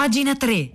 Pagina 3.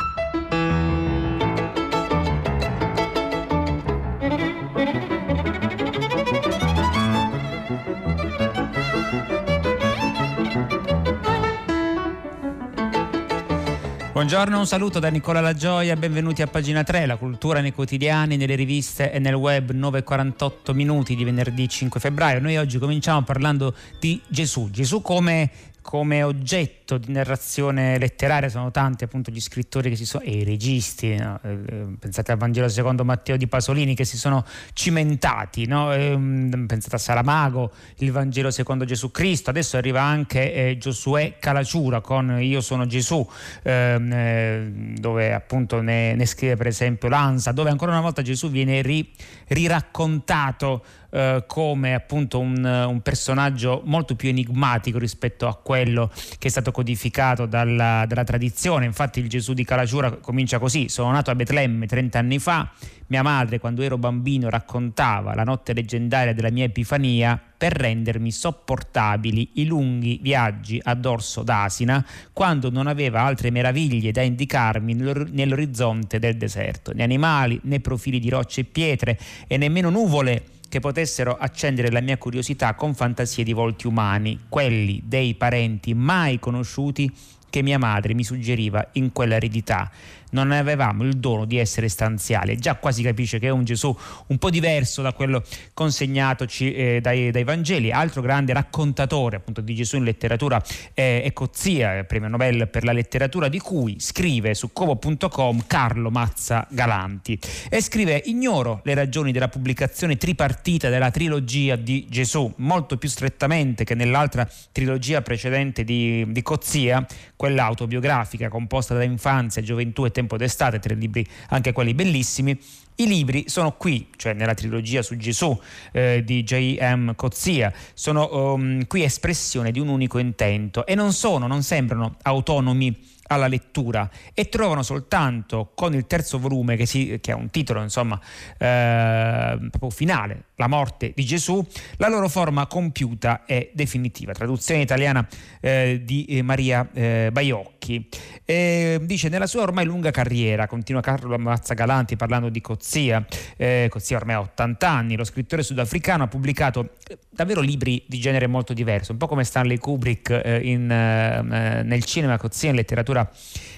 Buongiorno, un saluto da Nicola La Gioia, benvenuti a pagina 3, la cultura nei quotidiani, nelle riviste e nel web 9.48 minuti di venerdì 5 febbraio. Noi oggi cominciamo parlando di Gesù, Gesù come come oggetto di narrazione letteraria sono tanti appunto gli scrittori che si sono, e i registi, no? Eh, eh, pensate al Vangelo secondo Matteo di Pasolini che si sono cimentati, no? Ehm, pensate a Saramago, il Vangelo secondo Gesù Cristo, adesso arriva anche eh, Giosuè Calacciura con Io sono Gesù, ehm, eh, dove appunto ne, ne, scrive per esempio Lanza, dove ancora una volta Gesù viene ri, riraccontato eh, come appunto un, un, personaggio molto più enigmatico rispetto a quello che è stato codificato dalla, dalla tradizione. Infatti il Gesù di Calacciura comincia così, sono nato a Betlemme 30 anni fa, mia madre quando ero bambino raccontava la notte leggendaria della mia epifania per rendermi sopportabili i lunghi viaggi a dorso d'asina quando non aveva altre meraviglie da indicarmi nell'orizzonte del deserto, né animali né profili di rocce e pietre e nemmeno nuvole che potessero accendere la mia curiosità con fantasie di volti umani, quelli dei parenti mai conosciuti che mia madre mi suggeriva in quell'eredità non avevamo il dono di essere stanziali. Già quasi capisce che è un Gesù un po' diverso da quello consegnatoci eh, dai, dai, Vangeli. Altro grande raccontatore appunto di Gesù in letteratura eh, è Cozzia, premio Nobel per la letteratura, di cui scrive su covo.com Carlo Mazza Galanti e scrive ignoro le ragioni della pubblicazione tripartita della trilogia di Gesù, molto più strettamente che nell'altra trilogia precedente di, di Cozzia, quella autobiografica composta da infanzia, gioventù e tempo d'estate, tre libri anche quelli bellissimi. I libri sono qui, cioè nella trilogia su Gesù eh, di J.M. Cozzia, sono um, qui espressione di un unico intento e non sono, non sembrano autonomi alla lettura e trovano soltanto con il terzo volume che, si, che ha un titolo insomma eh, proprio finale la morte di Gesù la loro forma compiuta e definitiva. Traduzione italiana eh, di eh, Maria eh, Baiocchi. Dice nella sua ormai lunga carriera continua Carlo Mazza-Galanti parlando di Cozzia eh, Cozzia ormai ha 80 anni lo scrittore sudafricano ha pubblicato eh, davvero libri di genere molto diverso un po' come Stanley Kubrick in, nel cinema Cozzia in letteratura addirittura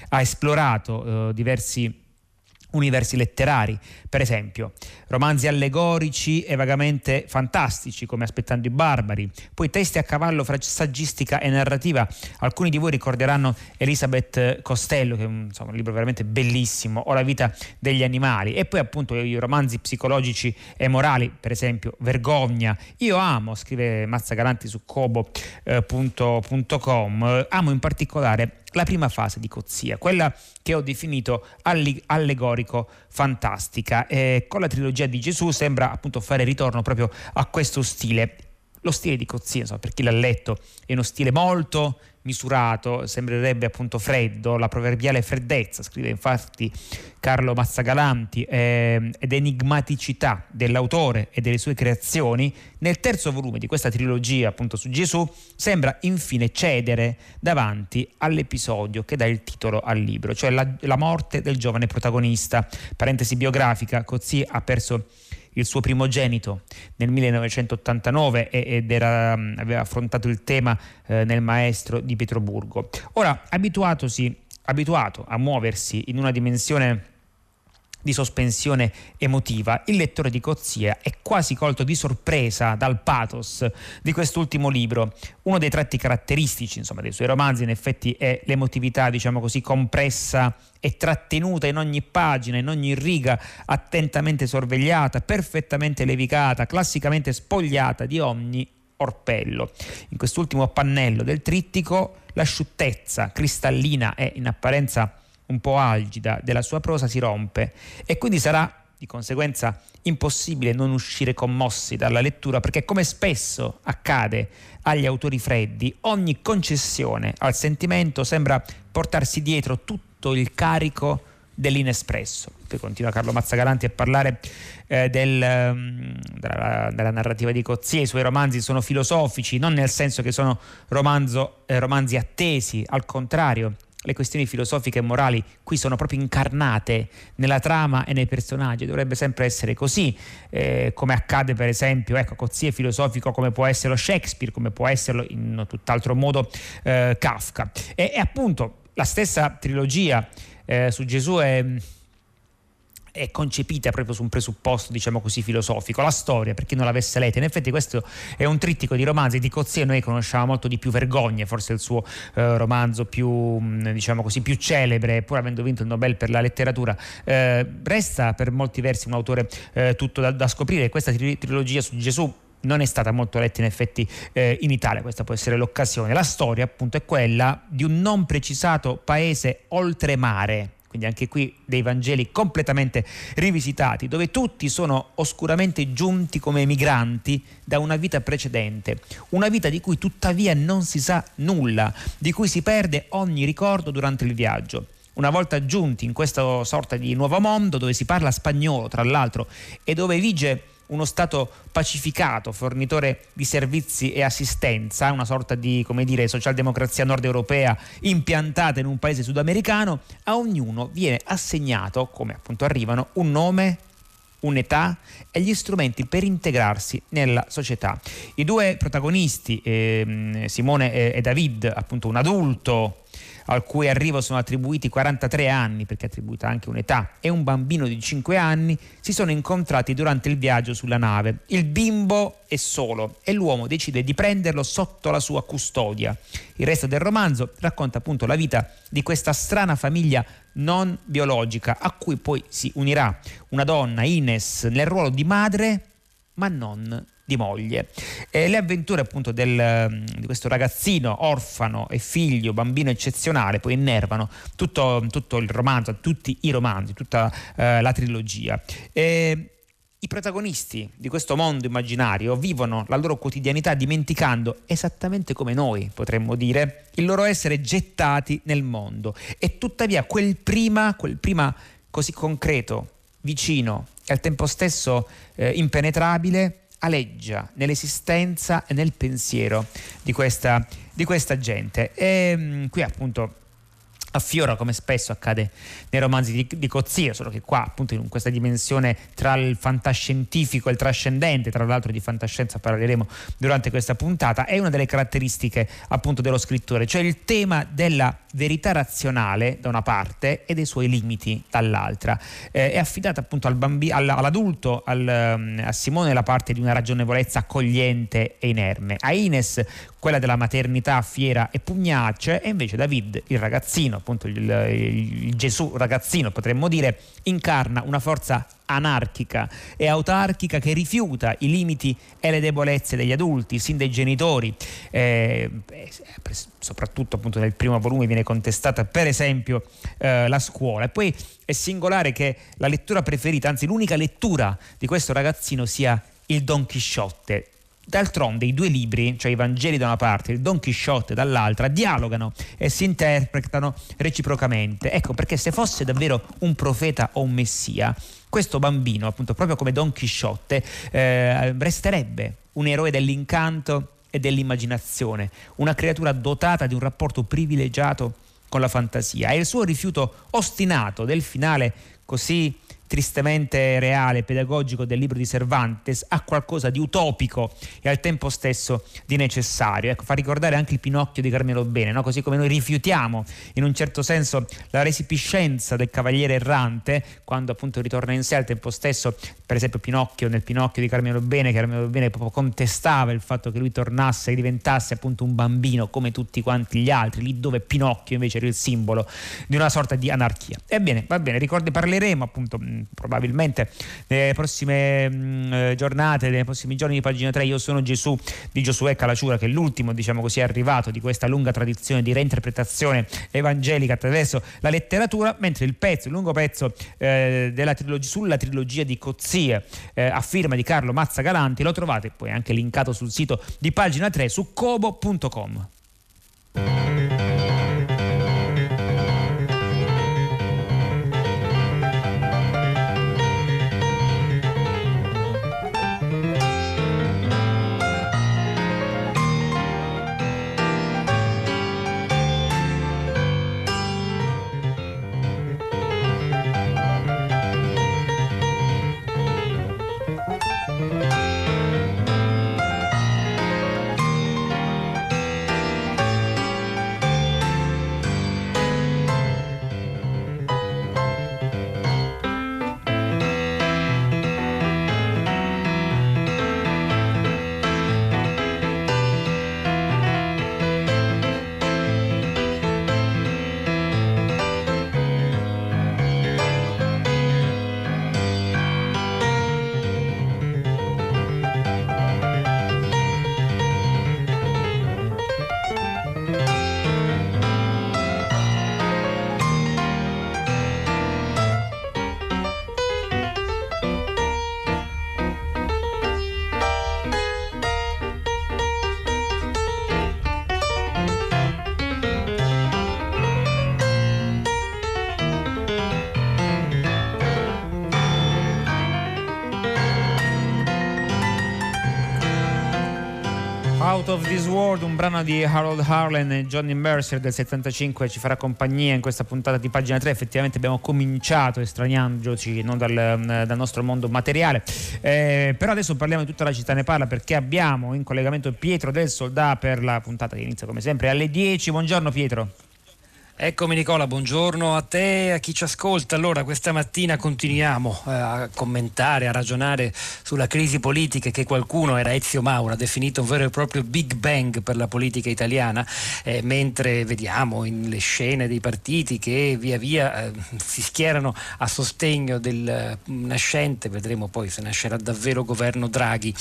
ha esplorato eh, diversi universi letterari, per esempio romanzi allegorici e vagamente fantastici come Aspettando i barbari, poi testi a cavallo fra saggistica e narrativa. Alcuni di voi ricorderanno Elisabeth Costello, che è un, insomma, un libro veramente bellissimo, o La vita degli animali, e poi appunto i romanzi psicologici e morali, per esempio Vergogna. Io amo, scrive Mazza Galanti su cobo.com, eh, amo in particolare la prima fase di Cozzia, quella che ho definito allegorico fantastica. E con la trilogia di Gesù sembra appunto fare ritorno proprio a questo stile. Lo stile di Cozzia, insomma, per chi l'ha letto, è uno stile molto misurato, sembrerebbe appunto freddo, la proverbiale freddezza, scrive infatti Carlo Mazzagalanti, eh, ed enigmaticità dell'autore e delle sue creazioni, nel terzo volume di questa trilogia appunto su Gesù, sembra infine cedere davanti all'episodio che dà il titolo al libro, cioè la, la morte del giovane protagonista. Parentesi biografica, Cozzi ha perso il suo primogenito nel 1989 ed era, aveva affrontato il tema eh, nel maestro di Pietroburgo. Ora, abituatosi, abituato a muoversi in una dimensione di sospensione emotiva, il lettore di Cozzia è quasi colto di sorpresa dal pathos di quest'ultimo libro. Uno dei tratti caratteristici insomma, dei suoi romanzi in effetti è l'emotività, diciamo così, compressa e trattenuta in ogni pagina, in ogni riga, attentamente sorvegliata, perfettamente levicata, classicamente spogliata di ogni orpello. In quest'ultimo pannello del trittico l'asciuttezza cristallina e in apparenza un po' algida della sua prosa si rompe e quindi sarà di conseguenza impossibile non uscire commossi dalla lettura perché come spesso accade agli autori freddi, ogni concessione al sentimento sembra portarsi dietro tutto il carico dell'inespresso. Poi continua Carlo Mazzagalanti a parlare eh, del, um, della, della, narrativa di Cozzia, i suoi romanzi sono filosofici, non nel senso che sono romanzo, eh, romanzi attesi, al contrario, le questioni filosofiche e morali qui sono proprio incarnate nella trama e nei personaggi, dovrebbe sempre essere così, eh, come accade per esempio, ecco, Cozzi è filosofico come può esserlo Shakespeare, come può esserlo in tutt'altro modo eh, Kafka. E, e, appunto la stessa trilogia eh, su Gesù è è concepita proprio su un presupposto, diciamo così, filosofico. La storia, per chi non l'avesse letta, in effetti questo è un trittico di romanzi di Cozzé, noi conosciamo molto di più Vergogne, forse il suo eh, romanzo più, mm, diciamo così, più celebre, pur avendo vinto il Nobel per la letteratura, eh, resta per molti versi un autore eh, tutto da, da scoprire. Questa trilogia su Gesù non è stata molto letta in effetti eh, in Italia, questa può essere l'occasione. La storia appunto è quella di un non precisato paese oltremare quindi anche qui dei Vangeli completamente rivisitati, dove tutti sono oscuramente giunti come migranti da una vita precedente, una vita di cui tuttavia non si sa nulla, di cui si perde ogni ricordo durante il viaggio. Una volta giunti in questa sorta di nuovo mondo dove si parla spagnolo, tra l'altro, e dove vige uno Stato pacificato, fornitore di servizi e assistenza, una sorta di come dire, socialdemocrazia nord europea impiantata in un paese sudamericano, a ognuno viene assegnato, come appunto arrivano, un nome, un'età e gli strumenti per integrarsi nella società. I due protagonisti, eh, Simone e David, appunto un adulto al cui arrivo sono attribuiti 43 anni, perché è attribuita anche un'età, e un bambino di 5 anni, si sono incontrati durante il viaggio sulla nave. Il bimbo è solo e l'uomo decide di prenderlo sotto la sua custodia. Il resto del romanzo racconta appunto la vita di questa strana famiglia non biologica a cui poi si unirà una donna, Ines, nel ruolo di madre, ma non di moglie. E le avventure appunto del, mm, di questo ragazzino orfano e figlio, bambino eccezionale, poi innervano tutto, tutto il romanzo, tutti i romanzi, tutta eh, la trilogia. E, i protagonisti di questo mondo immaginario vivono la loro quotidianità dimenticando, esattamente come noi potremmo dire, il loro essere gettati nel mondo. E tuttavia quel prima, quel prima così concreto, vicino e al tempo stesso eh, impenetrabile, aleggia nell'esistenza e nel pensiero di questa, di questa gente. E mm, qui appunto affiora come spesso accade nei romanzi di, di Cozzia, solo che qua appunto in questa dimensione tra il fantascientifico e il trascendente, tra l'altro di fantascienza parleremo durante questa puntata, è una delle caratteristiche appunto dello scrittore, cioè il tema della verità razionale da una parte e dei suoi limiti dall'altra. Eh, è affidata appunto al bambi- all'adulto, al, um, a Simone la parte di una ragionevolezza accogliente e inerme, a Ines quella della maternità fiera e pugnace e invece David, il ragazzino, appunto il, il, Gesù ragazzino potremmo dire, incarna una forza anarchica e autarchica che rifiuta i limiti e le debolezze degli adulti, sin dai genitori. Eh, soprattutto appunto nel primo volume viene contestata per esempio eh, la scuola. E poi è singolare che la lettura preferita, anzi l'unica lettura di questo ragazzino sia il Don Chisciotte D'altronde i due libri, cioè i Vangeli da una parte e il Don Chisciotte dall'altra, dialogano e si interpretano reciprocamente. Ecco perché se fosse davvero un profeta o un messia, questo bambino, appunto proprio come Don Chisciotte, eh, resterebbe un eroe dell'incanto e dell'immaginazione, una creatura dotata di un rapporto privilegiato con la fantasia. E il suo rifiuto ostinato del finale così tristemente reale, pedagogico del libro di Cervantes ha qualcosa di utopico e al tempo stesso di necessario. Ecco, fa ricordare anche il Pinocchio di Carmelo Bene, no? così come noi rifiutiamo in un certo senso la resipiscenza del cavaliere errante quando appunto ritorna in sé al tempo stesso, per esempio Pinocchio nel Pinocchio di Carmelo Bene, Carmelo Bene proprio contestava il fatto che lui tornasse e diventasse appunto un bambino come tutti quanti gli altri, lì dove Pinocchio invece era il simbolo di una sorta di anarchia. Ebbene, va bene, ricordi, parleremo appunto probabilmente nelle prossime mh, eh, giornate, nei prossimi giorni di pagina 3, Io sono Gesù di Giosuè Calaciura, che è l'ultimo, diciamo così, arrivato di questa lunga tradizione di reinterpretazione evangelica attraverso la letteratura, mentre il pezzo, il lungo pezzo eh, trilogia, sulla trilogia di Cozie eh, a firma di Carlo Mazza Galanti lo trovate poi anche linkato sul sito di pagina 3 su cobo.com. Out of This World, un brano di Harold Harlan e Johnny Mercer del 75 ci farà compagnia in questa puntata di pagina 3. Effettivamente abbiamo cominciato estraniandoci non dal, dal nostro mondo materiale, eh, però adesso parliamo di tutta la città ne parla perché abbiamo in collegamento Pietro del Soldà per la puntata che inizia come sempre alle 10. Buongiorno Pietro. Eccomi Nicola, buongiorno a te e a chi ci ascolta. Allora, questa mattina continuiamo eh, a commentare, a ragionare sulla crisi politica che qualcuno, era Ezio Mauro, ha definito un vero e proprio Big Bang per la politica italiana, eh, mentre vediamo le scene dei partiti che via via eh, si schierano a sostegno del nascente, vedremo poi se nascerà davvero governo Draghi.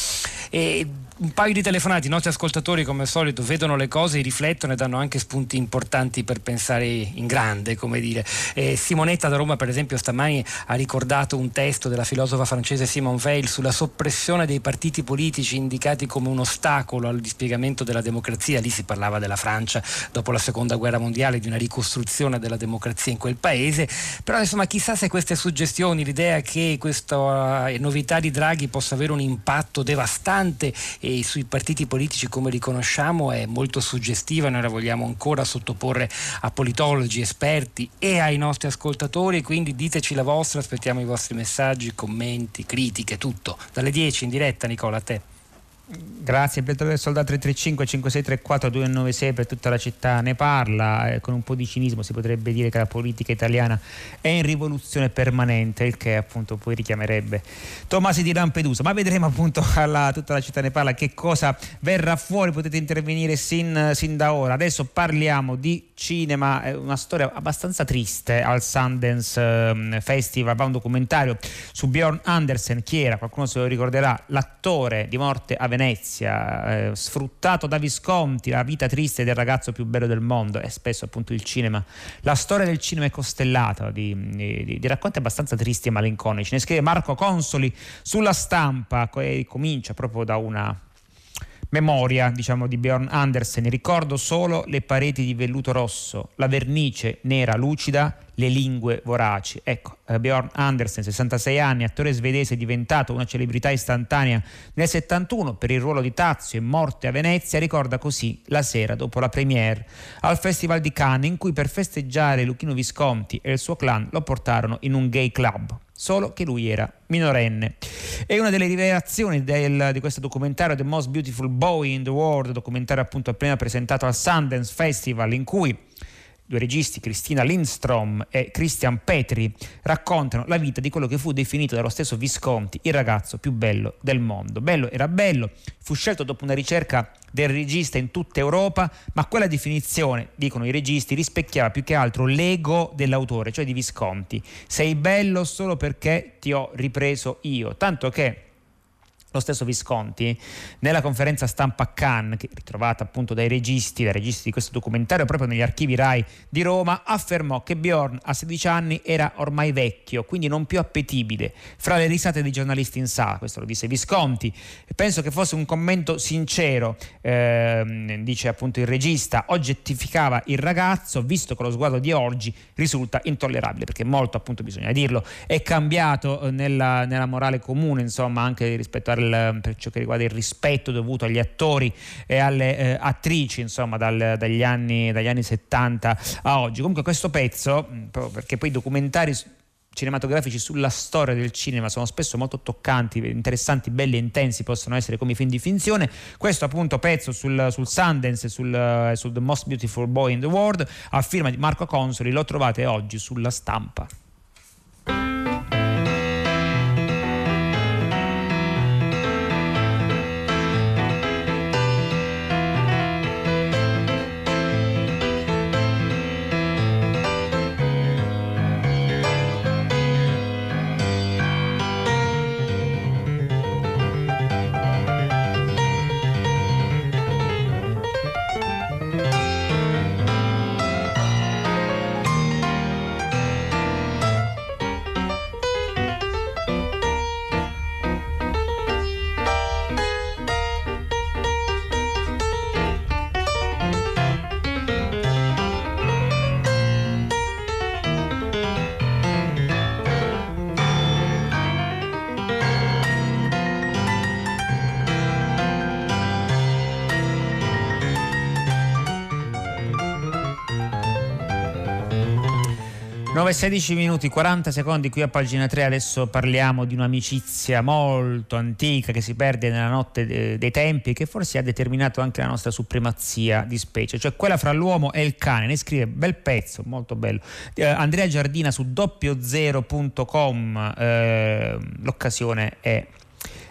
E un paio di telefonati, i nostri ascoltatori come al solito vedono le cose, riflettono e danno anche spunti importanti per pensare in grande, come dire. Eh, Simonetta da Roma, per esempio, stamani ha ricordato un testo della filosofa francese Simone Veil sulla soppressione dei partiti politici indicati come un ostacolo al dispiegamento della democrazia. Lì si parlava della Francia dopo la seconda guerra mondiale, di una ricostruzione della democrazia in quel paese. Però insomma, chissà se queste suggestioni, l'idea che questa uh, novità di Draghi possa avere un impatto devastante eh, sui partiti politici come li conosciamo è molto suggestiva. Noi la vogliamo ancora sottoporre a politologi, esperti e ai nostri ascoltatori, quindi diteci la vostra, aspettiamo i vostri messaggi, commenti, critiche, tutto. Dalle 10 in diretta Nicola, a te. Grazie Pietro del Soldato 335 5634 296 per tutta la città ne parla, eh, con un po' di cinismo si potrebbe dire che la politica italiana è in rivoluzione permanente, il che appunto poi richiamerebbe Tomasi di Lampedusa, ma vedremo appunto alla tutta la città ne parla che cosa verrà fuori, potete intervenire sin, sin da ora. Adesso parliamo di cinema, è una storia abbastanza triste al Sundance eh, Festival, va un documentario su Bjorn Andersen, chi era, qualcuno se lo ricorderà, l'attore di morte a Venezia, eh, sfruttato da Visconti, la vita triste del ragazzo più bello del mondo e spesso appunto il cinema. La storia del cinema è costellata di, di, di racconti abbastanza tristi e malinconici. Ne scrive Marco Consoli sulla stampa e comincia proprio da una memoria diciamo, di Bjorn Andersen. Ricordo solo le pareti di velluto rosso, la vernice nera lucida, le lingue voraci. Ecco, eh, Bjorn Andersen, 66 anni, attore svedese diventato una celebrità istantanea nel 71 per il ruolo di Tazio e Morte a Venezia, ricorda così la sera dopo la premiere al Festival di Cannes in cui per festeggiare Luchino Visconti e il suo clan lo portarono in un gay club solo che lui era minorenne. E una delle rivelazioni del, di questo documentario The Most Beautiful Boy in the World, documentario appunto appena presentato al Sundance Festival, in cui due registi, Cristina Lindstrom e Christian Petri, raccontano la vita di quello che fu definito dallo stesso Visconti il ragazzo più bello del mondo. Bello era bello, fu scelto dopo una ricerca del regista in tutta Europa, ma quella definizione, dicono i registi, rispecchiava più che altro l'ego dell'autore, cioè di Visconti. Sei bello solo perché ti ho ripreso io, tanto che lo stesso Visconti, nella conferenza stampa a Cannes, ritrovata appunto dai registi, dai registi di questo documentario proprio negli archivi RAI di Roma, affermò che Bjorn a 16 anni era ormai vecchio, quindi non più appetibile. Fra le risate dei giornalisti in sala, questo lo disse Visconti, penso che fosse un commento sincero, ehm, dice appunto il regista, oggettificava il ragazzo, visto che lo sguardo di oggi risulta intollerabile, perché molto appunto bisogna dirlo, è cambiato eh, nella, nella morale comune, insomma, anche rispetto al il, per ciò che riguarda il rispetto dovuto agli attori e alle eh, attrici insomma dal, dagli, anni, dagli, anni, 70 a oggi. Comunque questo pezzo, mm, perché poi i documentari cinematografici sulla storia del cinema sono spesso molto toccanti, interessanti, belli e intensi, possono essere come film di finzione. Questo appunto pezzo sul, sul Sundance, sul, sul The Most Beautiful Boy in the World, a firma di Marco Consoli, lo trovate oggi sulla stampa. 9-16 minuti 40 secondi qui a pagina 3 adesso parliamo di un'amicizia molto antica che si perde nella notte dei tempi e che forse ha determinato anche la nostra supremazia di specie cioè quella fra l'uomo e il cane. Ne scrive bel pezzo molto bello. Eh, Andrea Giardina su doppiozero.com eh, l'occasione è,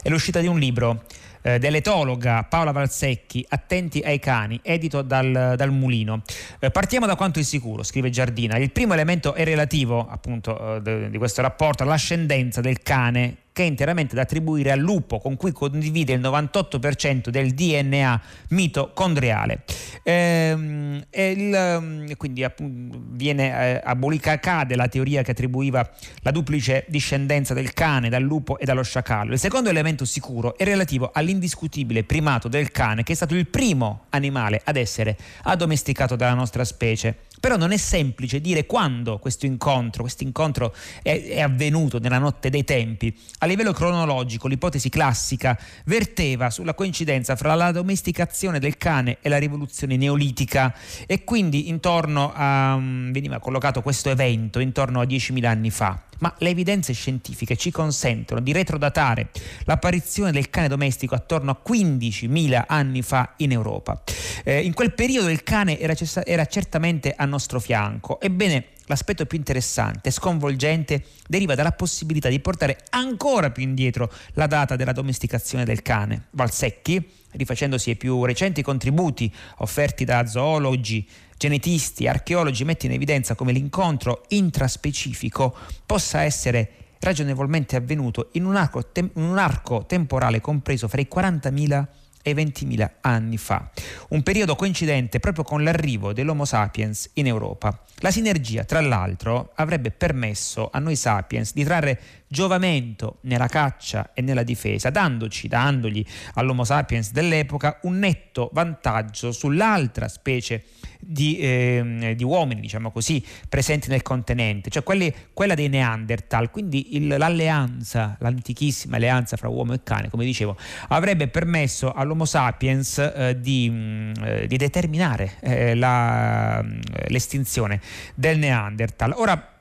è l'uscita di un libro eh, dell'etologa Paola Valsecchi, Attenti ai cani, edito dal, dal Mulino. Eh, partiamo da quanto è sicuro, scrive Giardina. Il primo elemento è relativo appunto eh, di questo rapporto all'ascendenza del cane che è interamente da attribuire al lupo con cui condivide il 98% del DNA mitocondriale. Ehm, il, quindi appunto, viene eh, abolita, cade la teoria che attribuiva la duplice discendenza del cane dal lupo e dallo sciacallo. Il secondo elemento sicuro è relativo all'indiscutibile primato del cane che è stato il primo animale ad essere addomesticato dalla nostra specie. Però non è semplice dire quando questo incontro, questo incontro è, è, avvenuto nella notte dei tempi. A livello cronologico, l'ipotesi classica verteva sulla coincidenza fra la domesticazione del cane e la rivoluzione neolitica e quindi intorno a, mm, veniva collocato questo evento intorno a 10.000 anni fa ma le evidenze scientifiche ci consentono di retrodatare l'apparizione del cane domestico attorno a 15.000 anni fa in Europa. Eh, in quel periodo il cane era, era certamente a nostro fianco, ebbene l'aspetto più interessante e sconvolgente deriva dalla possibilità di portare ancora più indietro la data della domesticazione del cane. Valsecchi, rifacendosi ai più recenti contributi offerti da zoologi, genetisti, archeologi mette in evidenza come l'incontro intraspecifico possa essere ragionevolmente avvenuto in un arco, tem- un arco temporale compreso fra i 40.000 e 20.000 anni fa, un periodo coincidente proprio con l'arrivo dell'Homo sapiens in Europa. La sinergia, tra l'altro, avrebbe permesso a noi sapiens di trarre giovamento nella caccia e nella difesa, dandoci, dandogli all'Homo sapiens dell'epoca un netto vantaggio sull'altra specie di, eh, di, uomini, diciamo così, presenti nel continente, cioè quelli, quella dei Neanderthal. Quindi il, l'alleanza, l'antichissima alleanza fra uomo e cane, come dicevo, avrebbe permesso all'Homo sapiens eh, di, mh, eh, di, determinare eh, la, l'estinzione del Neanderthal. Ora,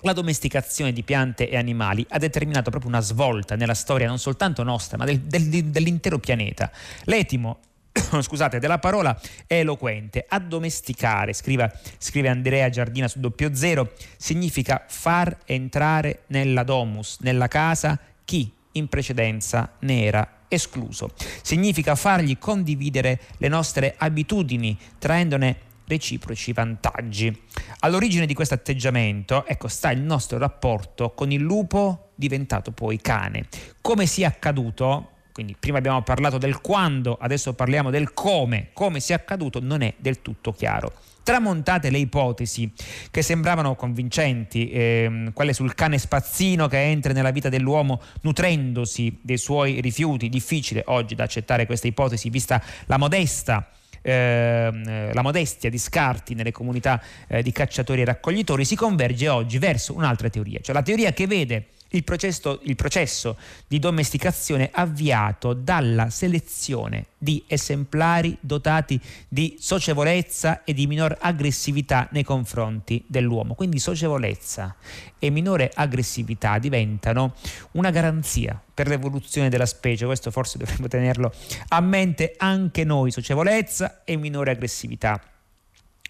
la domesticazione di piante e animali ha determinato proprio una svolta nella storia non soltanto nostra, ma del, del, dell'intero pianeta. L'etimo scusate, della parola è eloquente. Addomesticare, scrive, scrive Andrea Giardina su doppio zero, significa far entrare nella domus, nella casa, chi in precedenza ne era escluso. Significa fargli condividere le nostre abitudini, traendone reciproci vantaggi. All'origine di questo atteggiamento, ecco, sta il nostro rapporto con il lupo diventato poi cane. Come sia accaduto, quindi prima abbiamo parlato del quando, adesso parliamo del come, come sia accaduto non è del tutto chiaro. Tramontate le ipotesi che sembravano convincenti, ehm, quelle sul cane spazzino che entra nella vita dell'uomo nutrendosi dei suoi rifiuti, difficile oggi da accettare questa ipotesi vista la modesta ehm, la modestia di scarti nelle comunità eh, di cacciatori e raccoglitori, si converge oggi verso un'altra teoria, cioè la teoria che vede il processo, il processo di domesticazione avviato dalla selezione di esemplari dotati di socievolezza e di minor aggressività nei confronti dell'uomo. Quindi socievolezza e minore aggressività diventano una garanzia per l'evoluzione della specie, questo forse dovremmo tenerlo a mente anche noi, socievolezza e minore aggressività.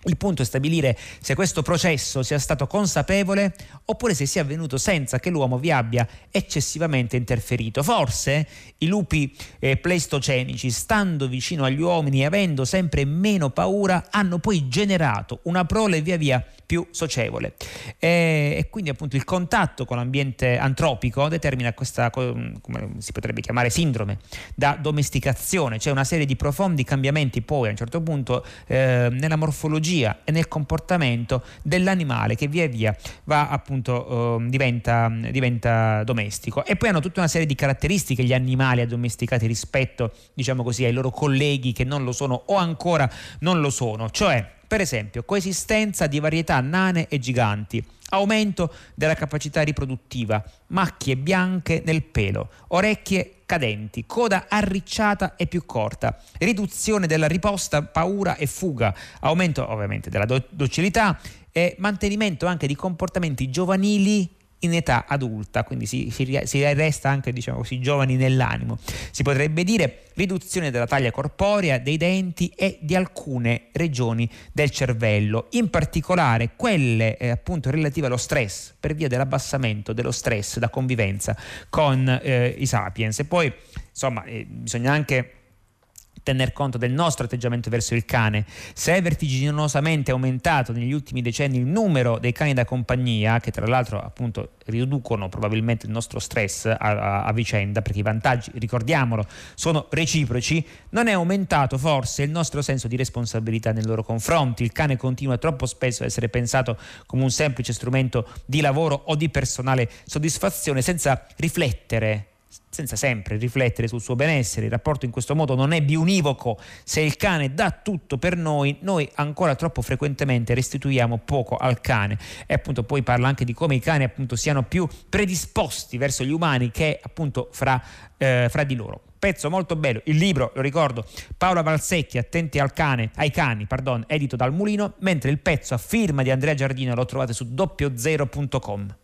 Il punto è stabilire se questo processo sia stato consapevole oppure se sia avvenuto senza che l'uomo vi abbia eccessivamente interferito. Forse i lupi eh, pleistocenici, stando vicino agli uomini e avendo sempre meno paura, hanno poi generato una prole via via più socievole. E, e, quindi appunto il contatto con l'ambiente antropico determina questa, come si potrebbe chiamare, sindrome da domesticazione, cioè una serie di profondi cambiamenti poi a un certo punto eh, nella morfologia e nel comportamento dell'animale che via via va appunto eh, diventa, diventa domestico. E poi hanno tutta una serie di caratteristiche gli animali addomesticati rispetto, diciamo così, ai loro colleghi che non lo sono o ancora non lo sono, cioè per esempio, coesistenza di varietà nane e giganti, aumento della capacità riproduttiva, macchie bianche nel pelo, orecchie cadenti, coda arricciata e più corta, riduzione della riposta, paura e fuga, aumento ovviamente della docilità e mantenimento anche di comportamenti giovanili in età adulta, quindi si, si, resta anche diciamo così giovani nell'animo. Si potrebbe dire riduzione della taglia corporea, dei denti e di alcune regioni del cervello, in particolare quelle eh, appunto relative allo stress, per via dell'abbassamento dello stress da convivenza con eh, i sapiens. E poi insomma eh, bisogna anche tener conto del nostro atteggiamento verso il cane. Se è vertiginosamente aumentato negli ultimi decenni il numero dei cani da compagnia, che tra l'altro appunto riducono probabilmente il nostro stress a, a, a vicenda, perché i vantaggi, ricordiamolo, sono reciproci, non è aumentato forse il nostro senso di responsabilità nei loro confronti. Il cane continua troppo spesso a essere pensato come un semplice strumento di lavoro o di personale soddisfazione senza riflettere senza sempre riflettere sul suo benessere. Il rapporto in questo modo non è biunivoco. Se il cane dà tutto per noi, noi ancora troppo frequentemente restituiamo poco al cane. E appunto poi parla anche di come i cani appunto siano più predisposti verso gli umani che appunto fra, eh, fra di loro pezzo molto bello. Il libro, lo ricordo, Paola Valsecchi, Attenti al cane, ai cani, pardon, edito dal Mulino, mentre il pezzo a firma di Andrea Giardino lo trovate su doppiozero.com.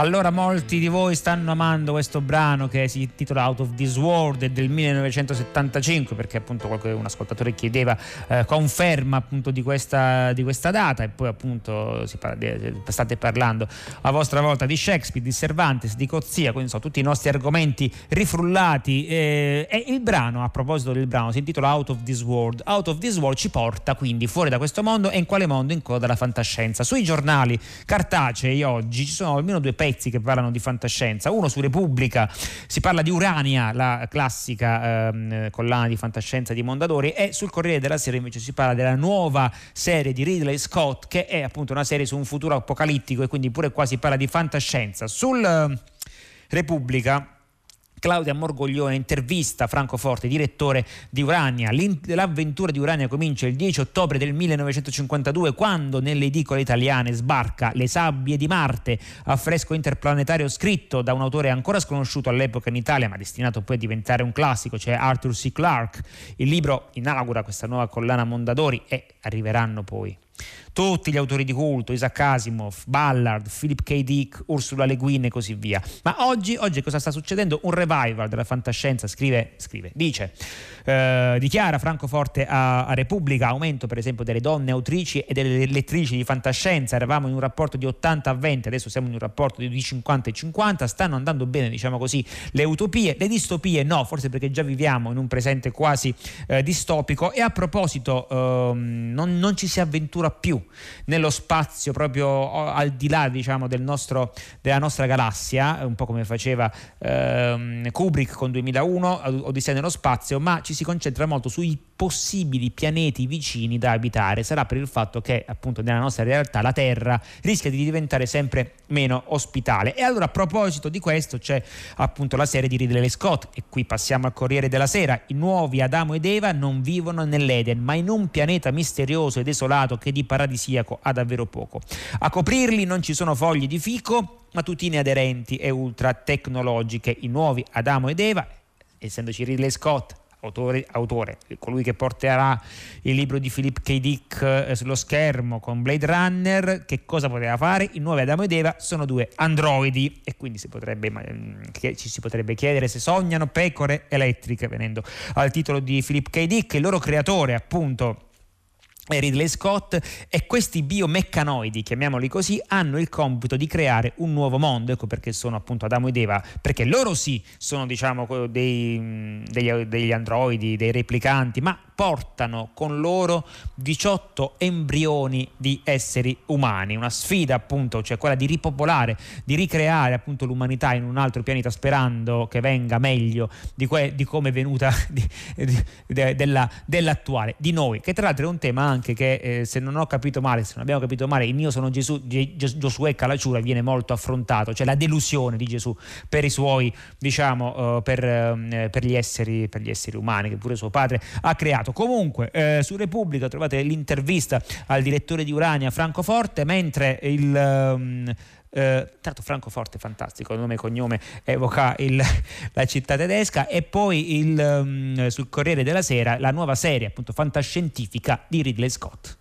Allora molti di voi stanno amando questo brano che si intitola Out of This World del 1975 perché appunto un ascoltatore chiedeva eh, conferma appunto di questa, di questa, data e poi appunto parla, state parlando a vostra volta di Shakespeare, di Cervantes, di Cozzia, quindi sono tutti i nostri argomenti rifrullati eh, e il brano a proposito del brano si intitola Out of This World. Out of This World ci porta quindi fuori da questo mondo e in quale mondo? In coda alla fantascienza. Sui giornali cartacei oggi ci sono almeno due pezzi pezzi che parlano di fantascienza. Uno su Repubblica si parla di Urania, la classica ehm, collana di fantascienza di Mondadori, e sul Corriere della Sera invece si parla della nuova serie di Ridley Scott, che è appunto una serie su un futuro apocalittico e quindi pure qua si parla di fantascienza. Sul eh, Repubblica Claudia Morgoglione intervista Franco Forte, direttore di Urania. L'avventura di Urania comincia il 10 ottobre del 1952 quando nelle edicole italiane sbarca Le sabbie di Marte, affresco interplanetario scritto da un autore ancora sconosciuto all'epoca in Italia ma destinato poi a diventare un classico, cioè Arthur C. Clarke. Il libro inaugura questa nuova collana Mondadori e arriveranno poi tutti gli autori di culto, Isaac Asimov, Ballard, Philip K. Dick, Ursula Le Guin e così via. Ma oggi, oggi cosa sta succedendo? Un revival della fantascienza, scrive, scrive dice, eh, dichiara Francoforte a, a, Repubblica, aumento per esempio delle donne autrici e delle lettrici di fantascienza, eravamo in un rapporto di 80 a 20, adesso siamo in un rapporto di 50 e 50, stanno andando bene diciamo così le utopie, le distopie no, forse perché già viviamo in un presente quasi eh, distopico. E a proposito ehm, non, non ci si avventura più nello spazio proprio al di là diciamo, del nostro, della nostra galassia, un po' come faceva ehm, Kubrick con 2001, Odissea nello spazio, ma ci si concentra molto sui possibili pianeti vicini da abitare. Sarà per il fatto che appunto nella nostra realtà la Terra rischia di diventare sempre meno ospitale. E allora a proposito di questo c'è appunto la serie di Ridley Scott e qui passiamo al Corriere della Sera. I nuovi Adamo ed Eva non vivono nell'Eden, ma in un pianeta misterioso e desolato che di paradisiaco ha davvero poco. A coprirli non ci sono foglie di fico, mattutine aderenti e ultra tecnologiche. I nuovi Adamo ed Eva, essendoci Ridley Scott, Autore, autore, colui che porterà il libro di Philip K. Dick eh, sullo schermo con Blade Runner, che cosa poteva fare? I nuovi Adamo ed Eva sono due androidi e quindi si potrebbe, mm, ci si potrebbe chiedere se sognano pecore elettriche, venendo al titolo di Philip K. Dick, il loro creatore appunto Ridley Scott e questi biomeccanoidi, chiamiamoli così, hanno il compito di creare un nuovo mondo, ecco perché sono appunto Adamo ed Eva, perché loro sì sono diciamo dei, degli, degli androidi, dei replicanti, ma portano con loro 18 embrioni di esseri umani, una sfida appunto, cioè quella di ripopolare, di ricreare appunto l'umanità in un altro pianeta sperando che venga meglio di, que- di come è venuta di, di, della, dell'attuale, di noi, che tra l'altro è un tema anche che eh, se non ho capito male, se non abbiamo capito male, il mio sono Gesù, Giosuè Calacciura viene molto affrontato, cioè la delusione di Gesù per i suoi, diciamo, uh, per, uh, per, gli esseri, per gli esseri umani che pure suo padre ha creato. Comunque, eh, su Repubblica trovate l'intervista al direttore di Urania Francoforte, mentre il... Um, eh, tanto Francoforte fantastico, nome e cognome evoca il, la città tedesca e poi il, um, sul Corriere della Sera la nuova serie appunto fantascientifica di Ridley Scott.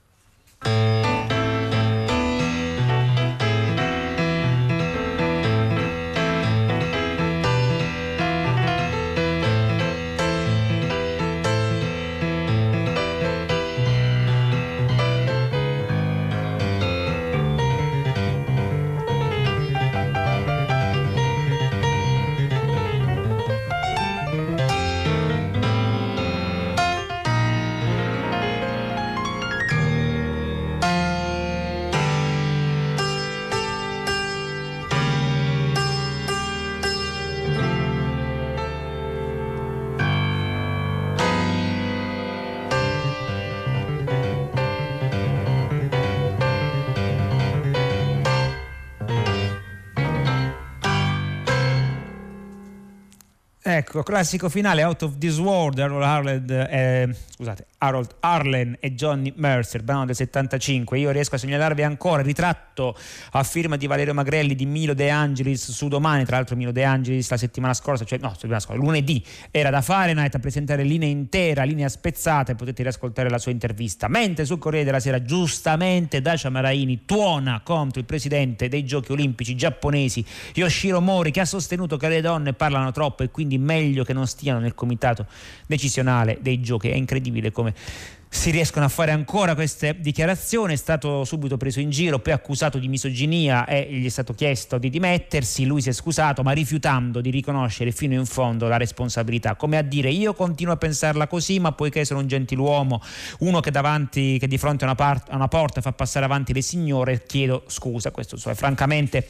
Ecco, classico finale Out of This World, Harold Harland, eh, scusate, Harold Arlen e Johnny Mercer, brano del 75. Io riesco a segnalarvi ancora il ritratto a firma di Valerio Magrelli di Milo De Angelis su domani, tra l'altro Milo De Angelis la settimana scorsa, cioè no, settimana scorsa, lunedì era da Fahrenheit a presentare linea intera, linea spezzata e potete riascoltare la sua intervista. Mentre sul Corriere della Sera giustamente Dacia Maraini tuona contro il presidente dei Giochi Olimpici giapponesi Yoshiro Mori che ha sostenuto che le donne parlano troppo e quindi meglio che non stiano nel comitato decisionale dei Giochi. È incredibile come si riescono a fare ancora queste dichiarazioni, è stato subito preso in giro, poi accusato di misoginia e gli è stato chiesto di dimettersi, lui si è scusato ma rifiutando di riconoscere fino in fondo la responsabilità, come a dire io continuo a pensarla così ma poiché sono un gentiluomo, uno che, davanti, che di fronte a una, part, a una porta fa passare avanti le signore, chiedo scusa, questo è francamente,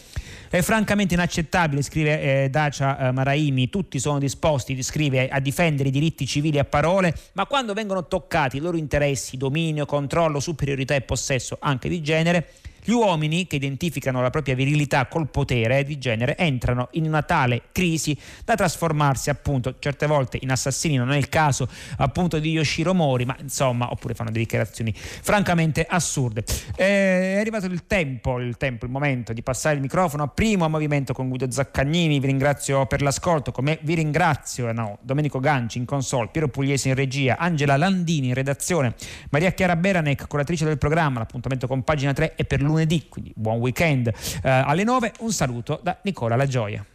è francamente inaccettabile, scrive eh, Dacia eh, Maraimi, tutti sono disposti, scrive, a difendere i diritti civili a parole, ma quando vengono toccati i loro interessi interessi, dominio, controllo, superiorità e possesso anche di genere gli uomini che identificano la propria virilità col potere di genere entrano in una tale crisi da trasformarsi appunto certe volte in assassini, non è il caso appunto di Yoshiro Mori, ma insomma, oppure fanno delle dichiarazioni francamente assurde. Eh, è arrivato il tempo, il tempo, il momento di passare il microfono a primo movimento con Guido Zaccagnini, vi ringrazio per l'ascolto, come vi ringrazio eh, no, Domenico Ganci in console, Piero Pugliese in regia, Angela Landini in redazione, Maria Chiara Beranec, curatrice del programma, l'appuntamento con pagina 3 e per lunedì lunedì, quindi buon weekend eh, alle 9. Un saluto da Nicola La Gioia.